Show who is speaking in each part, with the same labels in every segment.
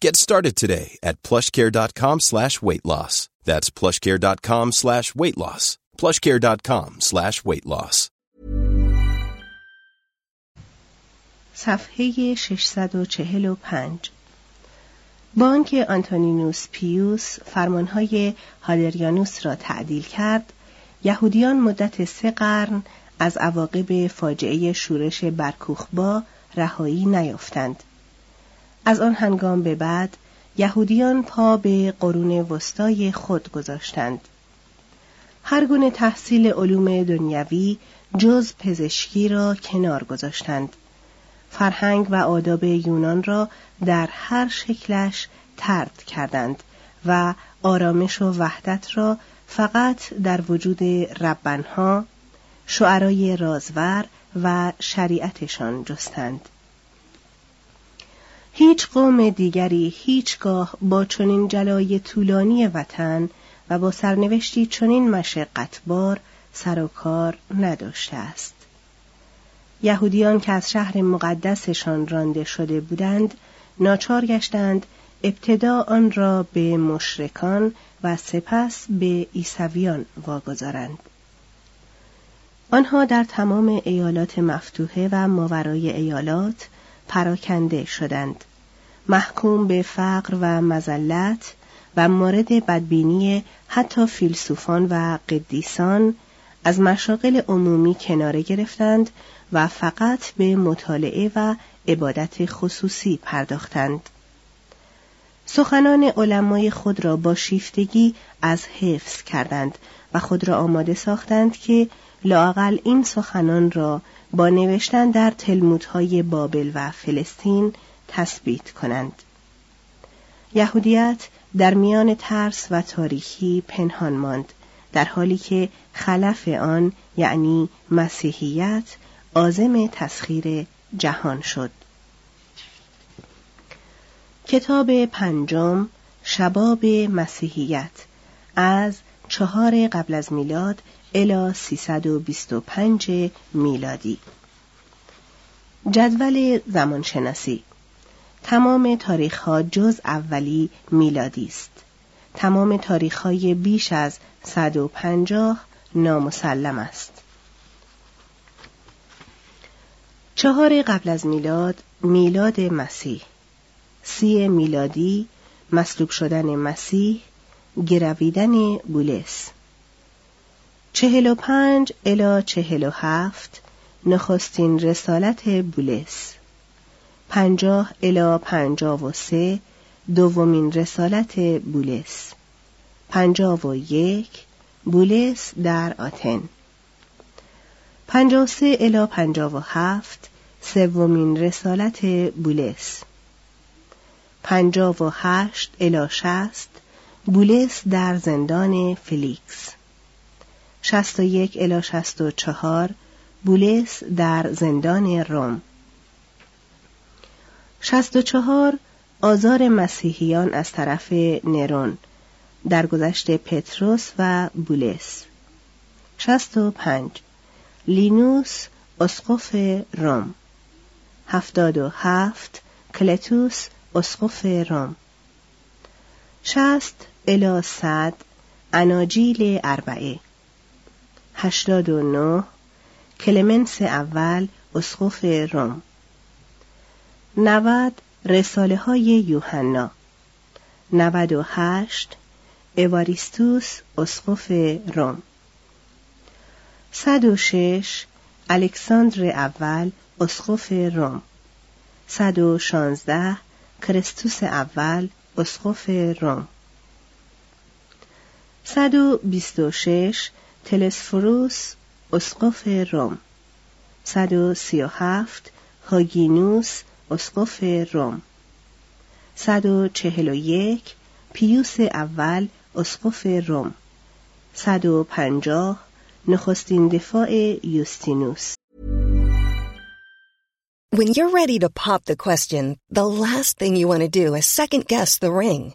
Speaker 1: Get started today at plushcare.com slash weight loss. That's plushcare.com slash weight loss. plushcare.com slash weight loss.
Speaker 2: صفحه 645 با آنکه آنتونینوس پیوس فرمانهای هادریانوس را تعدیل کرد یهودیان مدت سه قرن از عواقب فاجعه شورش برکوخبا رهایی نیافتند از آن هنگام به بعد یهودیان پا به قرون وسطای خود گذاشتند هر گونه تحصیل علوم دنیوی جز پزشکی را کنار گذاشتند فرهنگ و آداب یونان را در هر شکلش ترد کردند و آرامش و وحدت را فقط در وجود ربنها، شعرای رازور و شریعتشان جستند. هیچ قوم دیگری هیچگاه با چنین جلای طولانی وطن و با سرنوشتی چنین مشقتبار سر و کار نداشته است. یهودیان که از شهر مقدسشان رانده شده بودند ناچار گشتند ابتدا آن را به مشرکان و سپس به عیسویان واگذارند آنها در تمام ایالات مفتوحه و ماورای ایالات پراکنده شدند محکوم به فقر و مزلت و مورد بدبینی حتی فیلسوفان و قدیسان از مشاغل عمومی کناره گرفتند و فقط به مطالعه و عبادت خصوصی پرداختند. سخنان علمای خود را با شیفتگی از حفظ کردند و خود را آماده ساختند که لاقل این سخنان را با نوشتن در تلمودهای بابل و فلسطین تثبیت کنند. یهودیت در میان ترس و تاریخی پنهان ماند در حالی که خلف آن یعنی مسیحیت عازم تسخیر جهان شد کتاب پنجم شباب مسیحیت از چهار قبل از میلاد الی 325 میلادی. جدول زمانشناسی. تمام تاریخ ها جز اولی میلادی است. تمام تاریخ های بیش از 150 نامسلم است. چهار قبل از میلاد میلاد مسیح. سی میلادی مصلوب شدن مسیح گرویدن بولس چهل و پنج الا چهل و هفت نخستین رسالت بولس. پنجاه الا پنجاه و سه دومین رسالت بولس. پنجاه و یک بولس در آتن. پنجاه سه الا پنجاه و هفت سومین رسالت بولس. پنجاه و هشت الی شصت بولس در زندان فلیکس. شصت و یک الی شصت و چهار بولس در زندان روم. شصت و چهار آزار مسیحیان از طرف نرون در گذشت پتروس و بولس. شصت و پنج لینوس اسقف روم. هفتاد و هفت کلتوس اسقف روم. شست الا صد اناجیل اربعه. هشتاد و نه کلمنس اول اسقف روم. نود رساله های یوحنا. نود و هشت اواریستوس اسقف روم. صد و شش الکساندر اول اسقف روم. صد و شانزده کرستوس اول اسقف روم. صد و بیست و شش تلسفروس اسقف روم. صد و سی و هفت هاگینوس اسقف روم. صد و چهل و یک پیوس اول اسقف روم. صد و پنجاه نخستین دفاع یوستینوس.
Speaker 3: When you're ready to pop the question, the last thing you want to do is second guess the ring.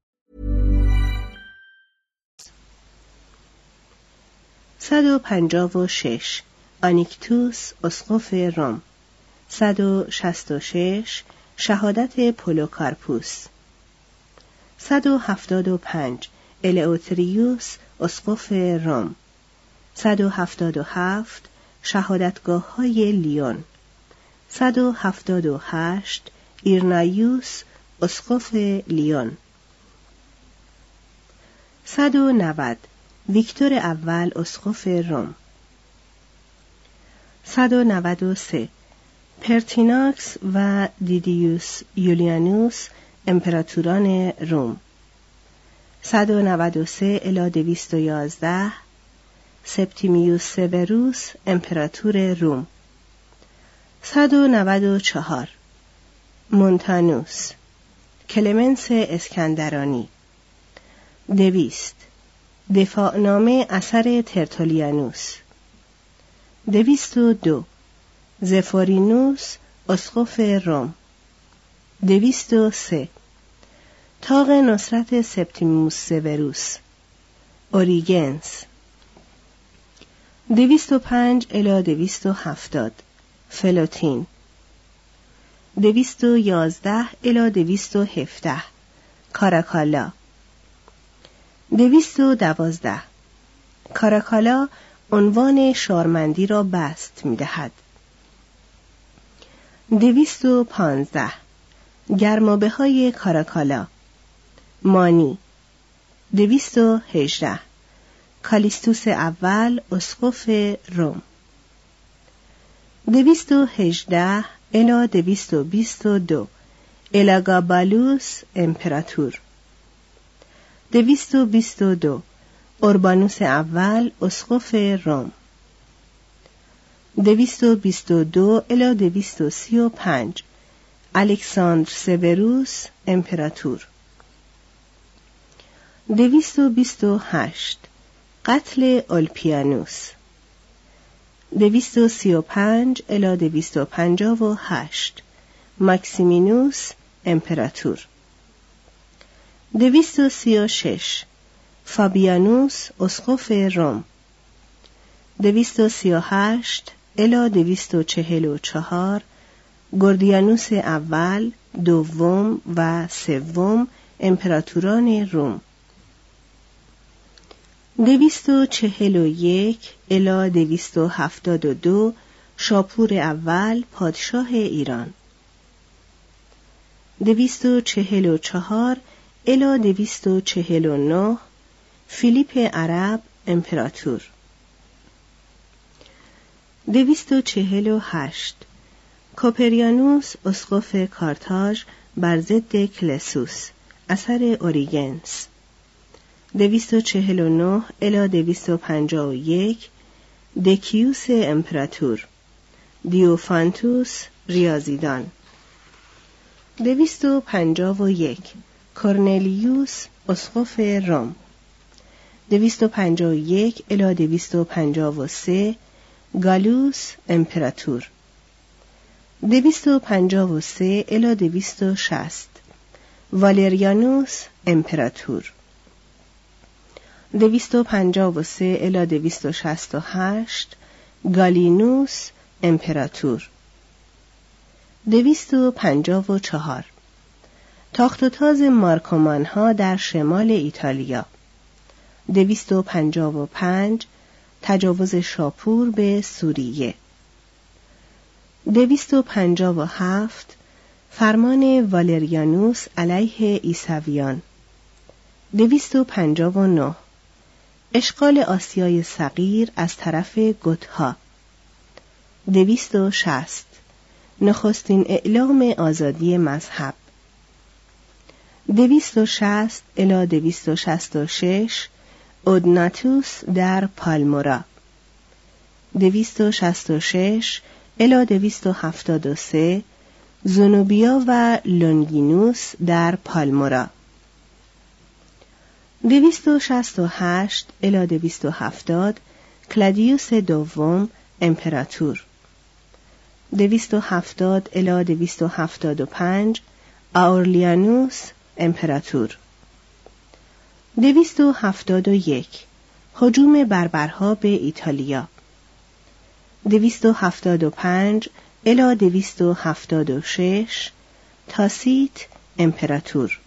Speaker 2: صد و پنجاه و شش. آنیکتوس اسقف روم. صد و شست و شش. شهادت پولوکارپوس. صد و هفتاد و پنج. الئوتریوس اسقف روم. صد و هفتاد و هفت. شهادتگاه های لیون. صد و هفتاد و هشت. ایرنایوس اسقف لیون. صد و نود. ویکتور اول اسقف روم. صد و نود و سه. پرتیناکس و دیدیوس یولیانوس امپراتوران روم. صد و نود و سه الی دویست و یازده. سپتیمیوس سوروس امپراتور روم. صد و نود و چهار. مونتانوس. کلمنس اسکندرانی. دویست. دفاعنامه اثر ترتولیانوس. دویست و دو. زفورینوس اسقف روم. دویست و سه. طاق نصرت سپتیموس سوروس. اوریگنس. دویست و پنج الی دویست و هفتاد. فلوتین. دویست و یازده الی دویست و هفده کاراکالا. دویست و دوازده. کاراکالا عنوان شارمندی را بسط می دهد. دویست و پانزده. گرمابه های کاراکالا. مانی. دویست و هجده. کالیستوس اول اسقف روم. دویست و هجده. الا دویست و بیست و دو. الاگابالوس امپراتور. دویست و بیست و دو. اوربانوس اول اسقف روم. دویست و بیست و دو الا دویست و سی و پنج. الکساندر سوروس امپراتور. دویست و بیست و هشت. قتل اولپیانوس. دویست و سی و پنج الا دویست و پنجاه و هشت. ماکسیمینوس امپراتور. دویست و سی و شش. فابیانوس اسقف روم. دویست و سی و هشت. الا دویست و چهل و چهار. گردیانوس اول دوم و سوم امپراتوران روم. دویست و چهل و یک. الا دویست و هفتاد و دو. شاپور اول پادشاه ایران. دویست و چهل و چهار. الا دویست و چهل و نه فیلیپ عرب امپراتور. دویست و چهل و هشت کوپریانوس اسقف کارتاژ بر ضد کلسوس اثر اوریگنس. دویست و چهل و نه الا دویست و پنجاه و یک دکیوس امپراتور. دیوفانتوس ریاضیدان. دویست و پنجاه و یک کورنلیوس اسقف روم 251 الی 253 گالوس امپراتور. 253 الی 260 والریانوس امپراتور. 253 الی 268 گالینوس امپراتور. 254 تاخت و تاز مارکومان ها در شمال ایتالیا. دویست و پنجاه و پنج تجاوز شاپور به سوریه. دویست و پنجاه و هفت فرمان والریانوس علیه و نه اشغال آسیای صغیر از طرف گوتها. دویست و شست نخستین اعلام آزادی مذهب. دویست و شست الا دویست و شست و شش اودناتوس در پالمورا. دویست و شست و شش الا دویست و لونگینوس در پالمورا. دویست و شست و هشت الا دویست و هفتاد کلادیوس دوم امپراتور. دویست و هفتاد الا دویست و هفتاد و پنج آورلیانوس امپراتور. دویست و هفتاد و یک. حجوم بربرها به ایتالیا. دویست و هفتاد و پنج. الا دویست و هفتاد و شش. تاسیت امپراتور.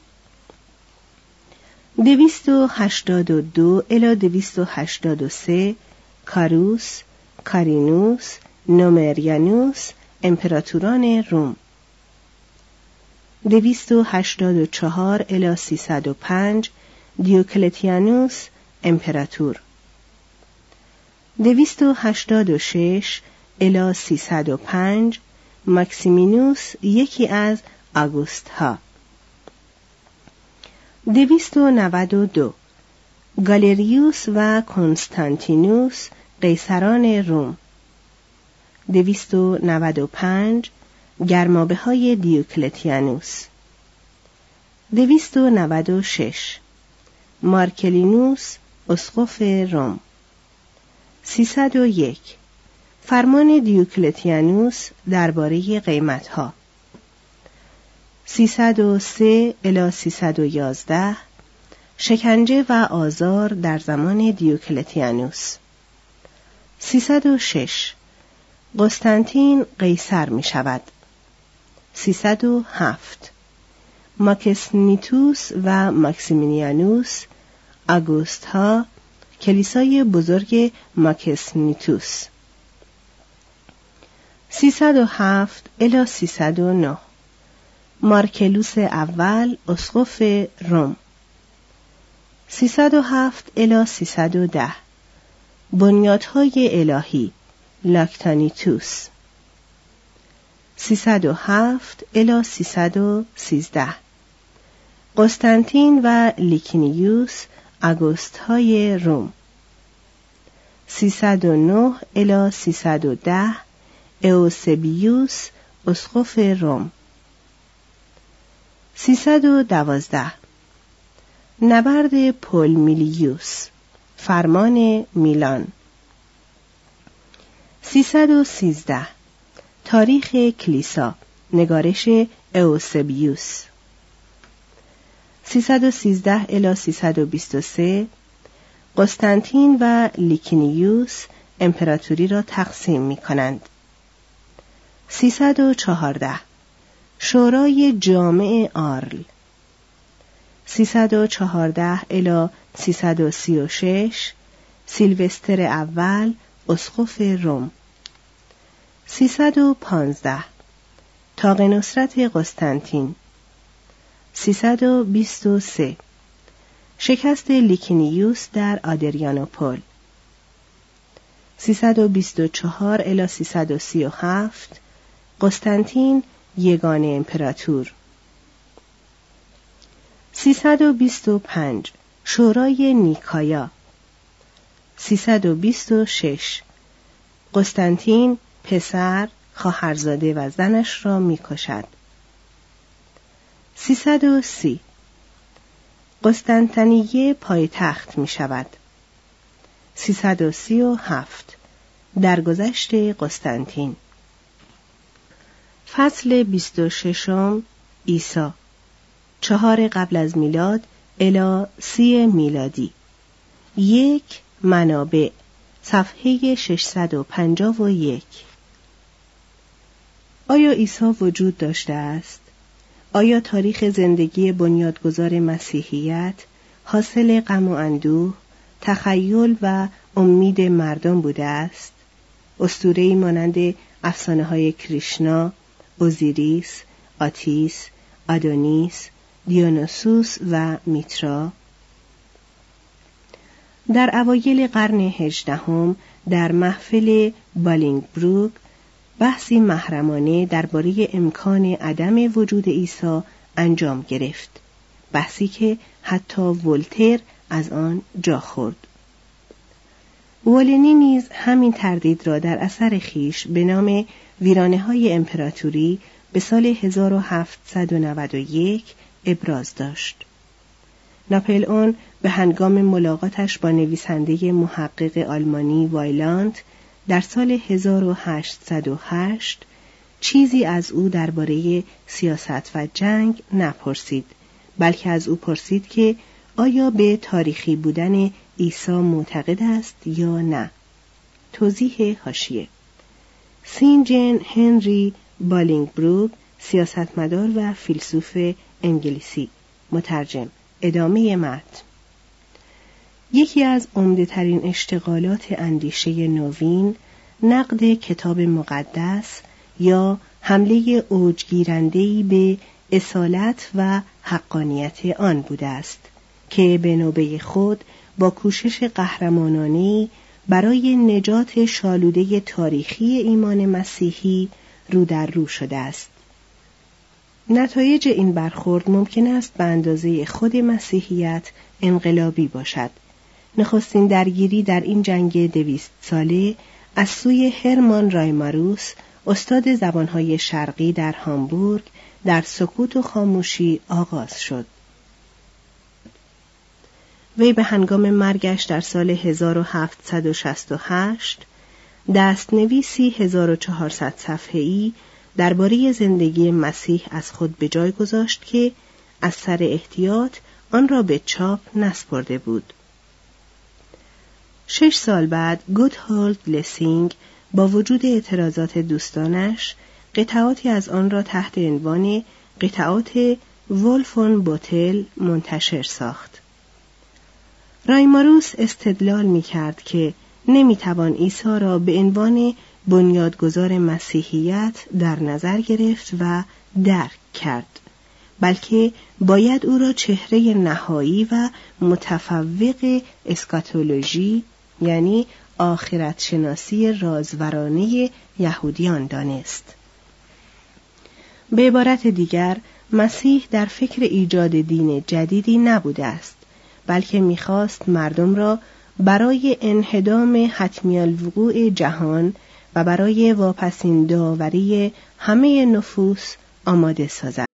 Speaker 2: دویست و هشتاد و دو الا دویست و هشتاد و سه. کاروس کارینوس نومریانوس امپراتوران روم. دویست و هشتاد و چهار الا سیصد و پنج دیوکلتیانوس امپراتور. دویست و هشتاد و شش الا سیصد و پنج مکسیمینوس یکی از آگوست ها دویست و نود و دو گالریوس و کنستانتینوس قیصران روم. دویست و نود و پنج گرمابه های دیوکلتیانوس. دویست و نود و شش. مارکلینوس اسقف روم. سیصد و یک. فرمان دیوکلتیانوس درباره سه الی سیصد و یازده. شکنجه و آزار در زمان دیوکلتیانوس. سیصد و شش. قسطنطین قیصر می شود سیصد و هفت. ماکسنیتوس و ماکسیمینیانوس آگوست ها کلیسای بزرگ ماکسنیتوس. سیصد و هفت الی سیصد و نه. مارکلوس اول اسقف روم. سیصد و هفت الی سیصد و ده. بنیادهای الهی لاکتانیتوس. سیصد و هفت الی سیصد و سیزده. قسطنطین و لیکینیوس اگوست های روم. سیصد و نه الی سیصد و ده اوسبیوس اسقف روم. سیصد و دوازده. نبرد پول میلیوس فرمان میلان. سیصد و سیزده. تاریخ کلیسا نگارش اوسبیوس. 313 الی 323 قسطنطین و لیکینیوس امپراتوری را تقسیم می کنند. 314 شورای جامع آرل. 314 الی 336 سیلوستر اول اسقف روم. 315 تاق نصرت قسطنطین. 323 شکست لیکینیوس در آدریانوپول 324 الی 337 قسطنطین یگان امپراتور. 325 شورای نیکایا. 326 قسطنطین پسر خواهرزاده و زنش را می‌کشد. 330 قسطنطنیه پایتخت می شود 337 درگذشت قسطنطین. فصل 26 عیسی. چهار قبل از میلاد الا سی میلادی. یک منابع. صفحه 651 آیا عیسی وجود داشته است؟ آیا تاریخ زندگی بنیادگذار مسیحیت حاصل غم و اندوه، تخیل و امید مردم بوده است؟ اسطوره‌ای مانند افسانه های کریشنا، اوزیریس، آتیس، آدونیس، دیونوسوس و میترا در اوایل قرن هجدهم در محفل بالینگبروک بحثی محرمانه درباره امکان عدم وجود عیسی انجام گرفت بحثی که حتی ولتر از آن جا خورد ولنی نیز همین تردید را در اثر خیش به نام ویرانه های امپراتوری به سال 1791 ابراز داشت. ناپل اون به هنگام ملاقاتش با نویسنده محقق آلمانی وایلاند در سال 1808 چیزی از او درباره سیاست و جنگ نپرسید بلکه از او پرسید که آیا به تاریخی بودن عیسی معتقد است یا نه. توضیح هاشیه سینجن هنری بالینگبروک سیاستمدار و فیلسوف انگلیسی. مترجم ادامه متن. یکی از عمدهترین اشتغالات اندیشه نوین نقد کتاب مقدس یا حمله اوجگیرندهی به اصالت و حقانیت آن بوده است که به نوبه خود با کوشش قهرمانانی برای نجات شالوده تاریخی ایمان مسیحی رو در رو شده است. نتایج این برخورد ممکن است به اندازه خود مسیحیت انقلابی باشد. نخستین درگیری در این جنگ دویست ساله از سوی هرمان رایماروس استاد زبانهای شرقی در هامبورگ در سکوت و خاموشی آغاز شد. وی به هنگام مرگش در سال 1768 دستنویسی 1400 صفحه‌ای درباره زندگی مسیح از خود به جای گذاشت که از سر احتیاط آن را به چاپ نسپرده بود. شش سال بعد گودهولد لسینگ با وجود اعتراضات دوستانش قطعاتی از آن را تحت عنوان قطعات ولفون بوتل منتشر ساخت. رایماروس استدلال می کرد که نمی توان عیسی را به عنوان بنیادگذار مسیحیت در نظر گرفت و درک کرد بلکه باید او را چهره نهایی و متفوق اسکاتولوژی یعنی آخرت شناسی رازورانه یهودیان دانست به عبارت دیگر مسیح در فکر ایجاد دین جدیدی نبوده است بلکه می‌خواست مردم را برای انهدام حتمی الوقوع جهان و برای واپسین داوری همه نفوس آماده سازد.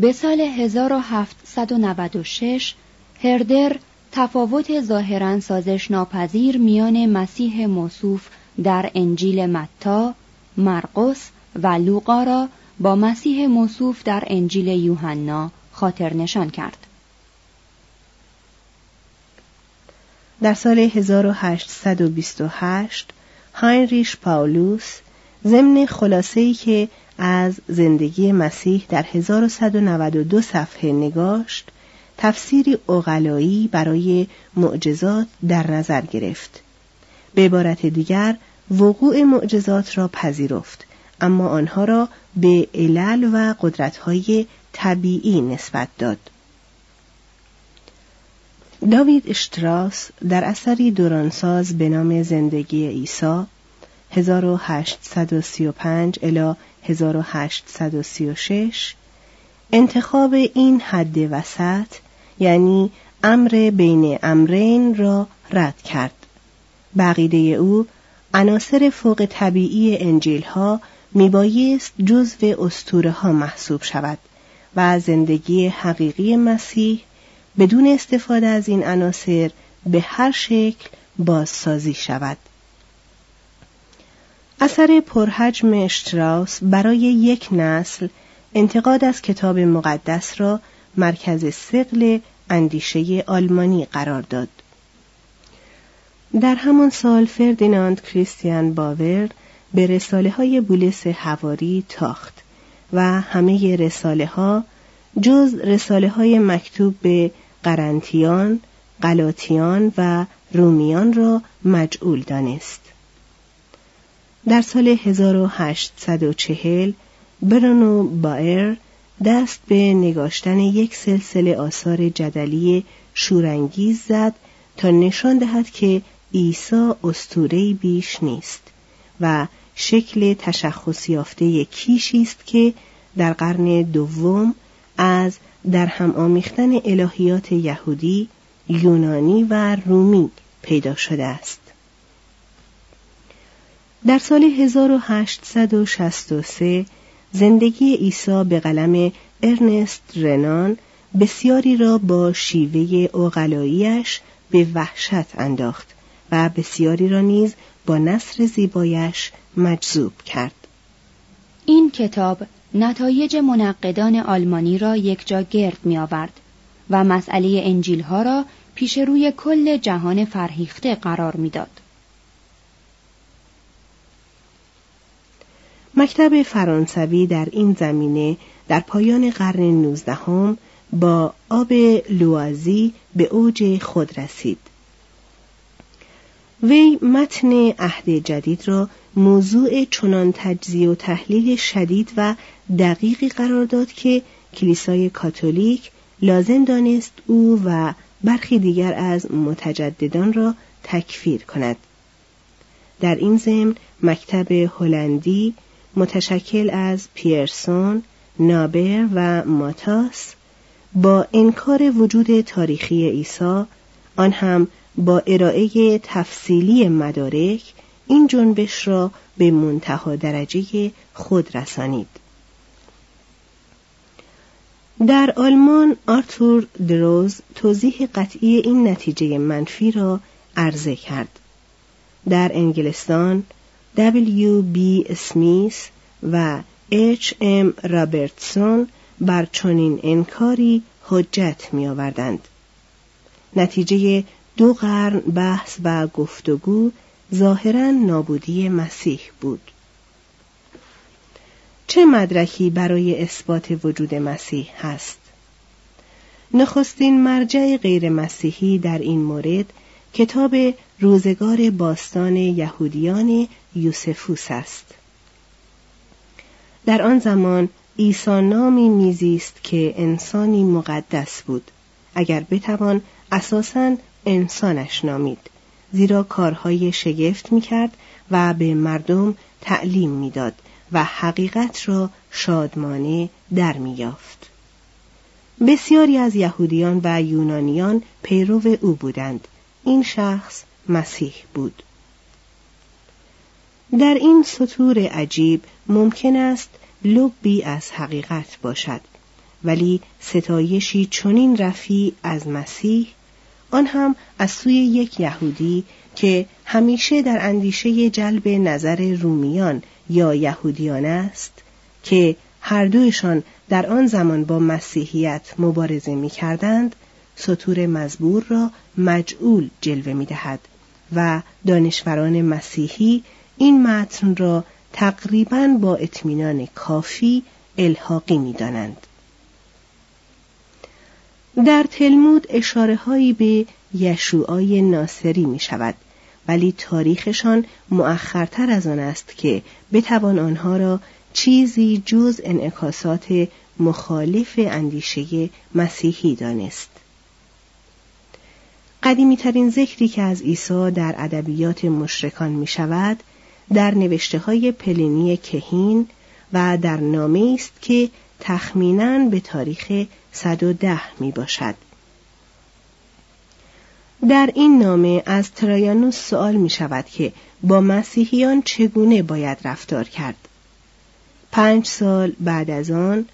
Speaker 4: به سال 1796 هردر تفاوت ظاهرا سازش ناپذیر میان مسیح موصوف در انجیل متا، مرقس و لوقا را با مسیح موصوف در انجیل یوحنا خاطر نشان کرد.
Speaker 2: در سال 1828 هاینریش پاولوس ضمن خلاصه‌ای که از زندگی مسیح در 1192 صفحه نگاشت تفسیری اغلایی برای معجزات در نظر گرفت. به عبارت دیگر وقوع معجزات را پذیرفت اما آنها را به علل و قدرت‌های طبیعی نسبت داد. داوید اشتراس در اثری دورانساز به نام زندگی عیسی 1835 الی 1836 انتخاب این حد وسط یعنی امر بین امرین را رد کرد. بقیده او عناصر فوق طبیعی انجیل ها میبایست جزو استوره ها محسوب شود و زندگی حقیقی مسیح بدون استفاده از این عناصر به هر شکل بازسازی شود. اثر پرحجم اشتراوس برای یک نسل انتقاد از کتاب مقدس را مرکز سقل اندیشه آلمانی قرار داد. در همان سال فردیناند کریستیان باور به رساله های بولس هواری تاخت و همه رساله ها جز رساله های مکتوب به قرنتیان، غلاطیان و رومیان را مجعول دانست. در سال 1840 برونو بایر دست به نگاشتن یک سلسله آثار جدلی شورانگیز زد تا نشان دهد که عیسی اسطوره‌ای بیش نیست و شکل تشخص یافته کیشی است که در قرن دوم از در هم آمیختن الهیات یهودی، یونانی و رومی پیدا شده است. در سال 1863 زندگی عیسی به قلم ارنست رنان بسیاری را با شیوه اوغلاییش به وحشت انداخت و بسیاری را نیز با نصر زیبایش مجذوب کرد.
Speaker 4: این کتاب نتایج منقدان آلمانی را یک جا گرد می آورد و مسئله انجیل ها را پیش روی کل جهان فرهیخته قرار می‌داد.
Speaker 2: مکتب فرانسوی در این زمینه در پایان قرن نوزدهم با آب لوازی به اوج خود رسید. وی متن عهد جدید را موضوع چنان تجزیه و تحلیل شدید و دقیقی قرار داد که کلیسای کاتولیک لازم دانست او و برخی دیگر از متجددان را تکفیر کند در این ضمن مکتب هلندی متشکل از پیرسون، نابر و ماتاس با انکار وجود تاریخی عیسی آن هم با ارائه تفصیلی مدارک این جنبش را به منتها درجه خود رسانید. در آلمان آرتور دروز توضیح قطعی این نتیجه منفی را عرضه کرد. در انگلستان دبلیو بی اسمیس و اچ ام رابرتسون بر چنین انکاری حجت می آوردند. نتیجه دو قرن بحث و گفتگو ظاهرا نابودی مسیح بود. چه مدرکی برای اثبات وجود مسیح هست؟ نخستین مرجع غیر مسیحی در این مورد کتاب روزگار باستان یهودیان یوسفوس است. در آن زمان عیسی نامی میزیست که انسانی مقدس بود. اگر بتوان اساساً انسانش نامید. زیرا کارهای شگفت می‌کرد و به مردم تعلیم می‌داد و حقیقت را شادمانه در میافت بسیاری از یهودیان و یونانیان پیرو او بودند. این شخص مسیح بود. در این سطور عجیب ممکن است لبی از حقیقت باشد ولی ستایشی چنین رفی از مسیح آن هم از سوی یک یهودی که همیشه در اندیشه جلب نظر رومیان یا یهودیان است که هر دویشان در آن زمان با مسیحیت مبارزه می کردند سطور مزبور را مجعول جلوه می دهد و دانشوران مسیحی این متن را تقریبا با اطمینان کافی الحاقی می دانند. در تلمود اشاره هایی به یشوعای ناصری می شود ولی تاریخشان مؤخرتر از آن است که بتوان آنها را چیزی جز انعکاسات مخالف اندیشه مسیحی دانست. قدیمی ترین ذکری که از عیسی در ادبیات مشرکان می شود در نوشته های پلینی کهین و در نامه است که تخمینا به تاریخ 110 می باشد. در این نامه از ترایانوس سوال می شود که با مسیحیان چگونه باید رفتار کرد. پنج سال بعد از آن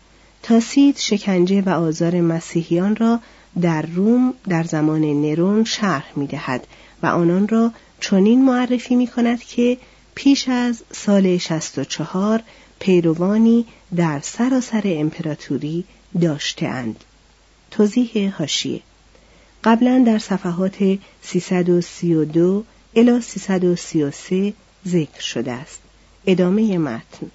Speaker 2: تاسید شکنجه و آزار مسیحیان را در روم در زمان نرون شرح می دهد و آنان را چنین معرفی می کند که پیش از سال 64 پیروانی در سراسر امپراتوری داشتهاند. توضیح هاشیه قبلا در صفحات 332 الی 333 ذکر شده است. ادامه متن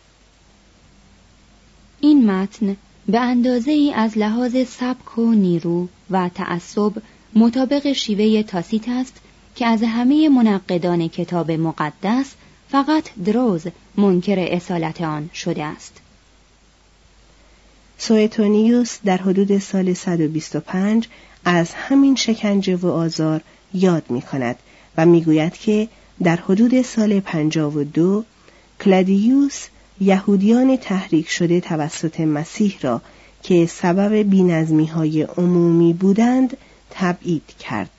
Speaker 4: این متن به اندازه ای از لحاظ سبک و نیرو و تعصب مطابق شیوه تاسیت است که از همه منقدان کتاب مقدس فقط دروز منکر اصالت آن شده است.
Speaker 2: سویتونیوس در حدود سال 125 از همین شکنجه و آزار یاد می کند و می‌گوید که در حدود سال 52 کلادیوس یهودیان تحریک شده توسط مسیح را که سبب بینظمی های عمومی بودند تبعید کرد.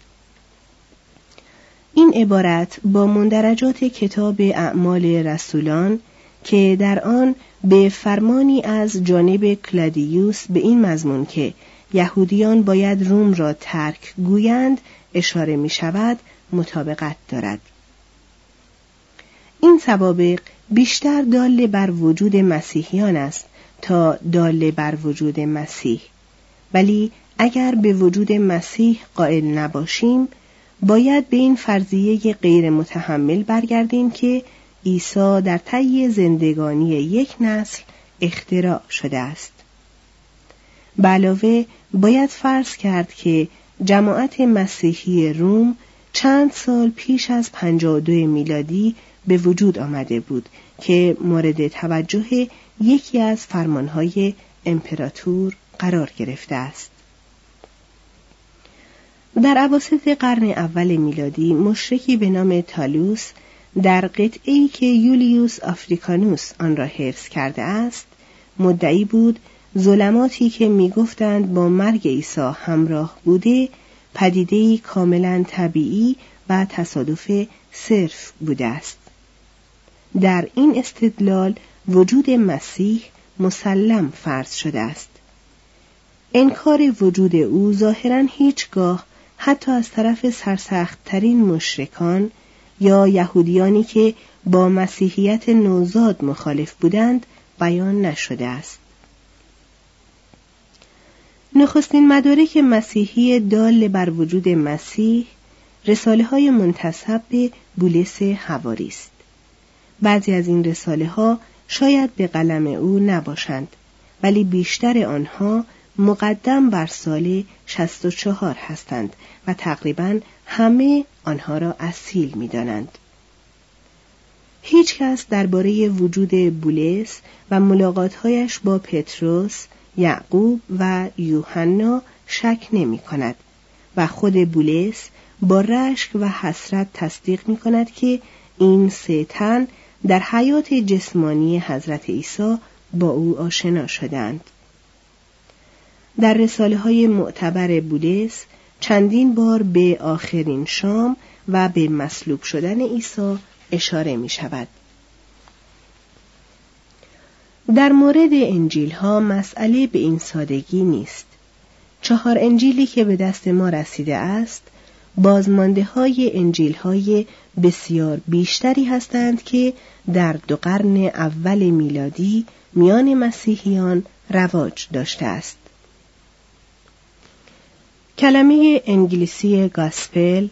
Speaker 2: این عبارت با مندرجات کتاب اعمال رسولان که در آن به فرمانی از جانب کلادیوس به این مضمون که یهودیان باید روم را ترک گویند اشاره می شود مطابقت دارد. این سوابق بیشتر دال بر وجود مسیحیان است تا دال بر وجود مسیح ولی اگر به وجود مسیح قائل نباشیم باید به این فرضیه غیر متحمل برگردیم که عیسی در طی زندگانی یک نسل اختراع شده است. علاوه باید فرض کرد که جماعت مسیحی روم چند سال پیش از 52 میلادی به وجود آمده بود که مورد توجه یکی از فرمانهای امپراتور قرار گرفته است. در عواسط قرن اول میلادی مشرکی به نام تالوس در قطعی که یولیوس آفریکانوس آن را حفظ کرده است مدعی بود ظلماتی که می‌گفتند با مرگ عیسی همراه بوده پدیده‌ای کاملا طبیعی و تصادف صرف بوده است. در این استدلال وجود مسیح مسلم فرض شده است. انکار وجود او ظاهرا هیچگاه حتی از طرف سرسختترین مشرکان یا یهودیانی که با مسیحیت نوزاد مخالف بودند بیان نشده است. نخستین مدارک مسیحی دال بر وجود مسیح رساله های منتصب به بولس هواری است. بعضی از این رساله ها شاید به قلم او نباشند ولی بیشتر آنها مقدم بر سال 64 هستند و تقریبا همه آنها را اصیل می دانند. هیچ کس درباره وجود بولس و ملاقاتهایش با پتروس، یعقوب و یوحنا شک نمی کند و خود بولس با رشک و حسرت تصدیق می کند که این سه تن در حیات جسمانی حضرت عیسی با او آشنا شدند. در رساله های معتبر بولس چندین بار به آخرین شام و به مصلوب شدن عیسی اشاره می شود. در مورد انجیل ها مسئله به این سادگی نیست. چهار انجیلی که به دست ما رسیده است بازمانده های انجیل های بسیار بیشتری هستند که در دو قرن اول میلادی میان مسیحیان رواج داشته است. کلمه انگلیسی گاسپل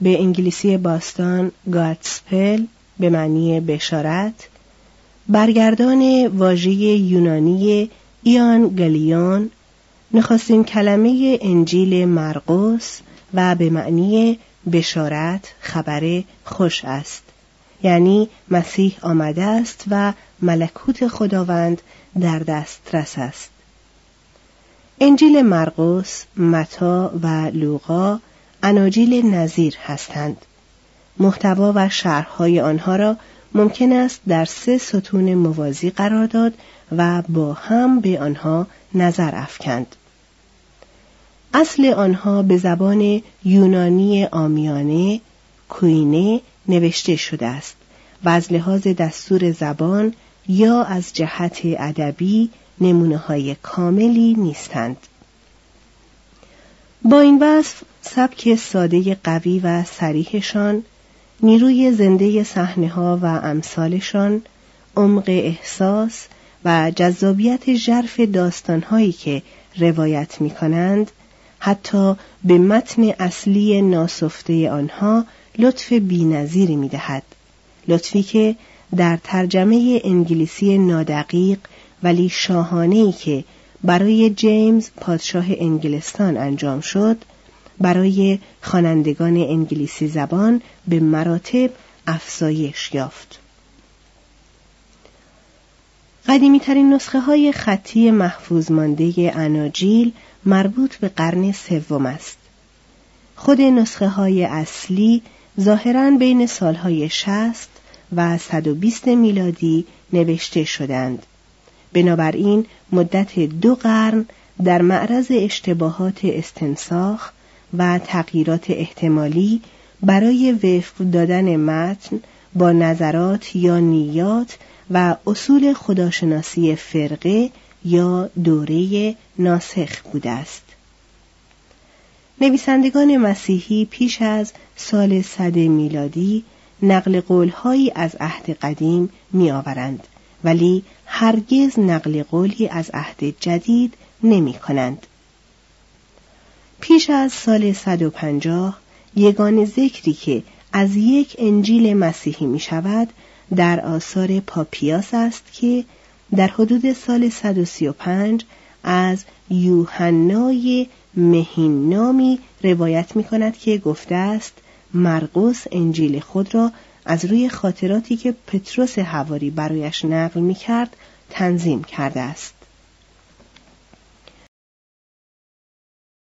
Speaker 2: به انگلیسی باستان گاتسپل به معنی بشارت برگردان واژه یونانی ایان گلیون نخستین کلمه انجیل مرقس و به معنی بشارت خبر خوش است. یعنی مسیح آمده است و ملکوت خداوند در دسترس است. انجیل مرقس، متا و لوقا اناجیل نظیر هستند. محتوا و شرحهای آنها را ممکن است در سه ستون موازی قرار داد و با هم به آنها نظر افکند. اصل آنها به زبان یونانی آمیانه کوینه نوشته شده است و از لحاظ دستور زبان یا از جهت ادبی نمونه های کاملی نیستند. با این وصف سبک ساده قوی و سریحشان نیروی زنده صحنه ها و امثالشان عمق احساس و جذابیت ژرف داستانهایی که روایت می کنند حتی به متن اصلی ناسفته آنها لطف بینظیری می دهد. لطفی که در ترجمه انگلیسی نادقیق ولی شاهانه که برای جیمز پادشاه انگلستان انجام شد برای خوانندگان انگلیسی زبان به مراتب افزایش یافت. قدیمی ترین نسخه های خطی محفوظ مانده اناجیل مربوط به قرن سوم است. خود نسخه های اصلی ظاهرا بین سالهای 60 و 120 میلادی نوشته شدند. بنابراین مدت دو قرن در معرض اشتباهات استنساخ و تغییرات احتمالی برای وفق دادن متن با نظرات یا نیات و اصول خداشناسی فرقه یا دوره ناسخ بوده است. نویسندگان مسیحی پیش از سال صد میلادی نقل قولهایی از عهد قدیم می آورند ولی هرگز نقل قولی از عهد جدید نمی کنند. پیش از سال 150 یگان ذکری که از یک انجیل مسیحی می شود در آثار پاپیاس است که در حدود سال 135 از یوحنای مهین روایت می کند که گفته است مرقس انجیل خود را از روی خاطراتی که پتروس هواری برایش نقل می کرد تنظیم کرده است.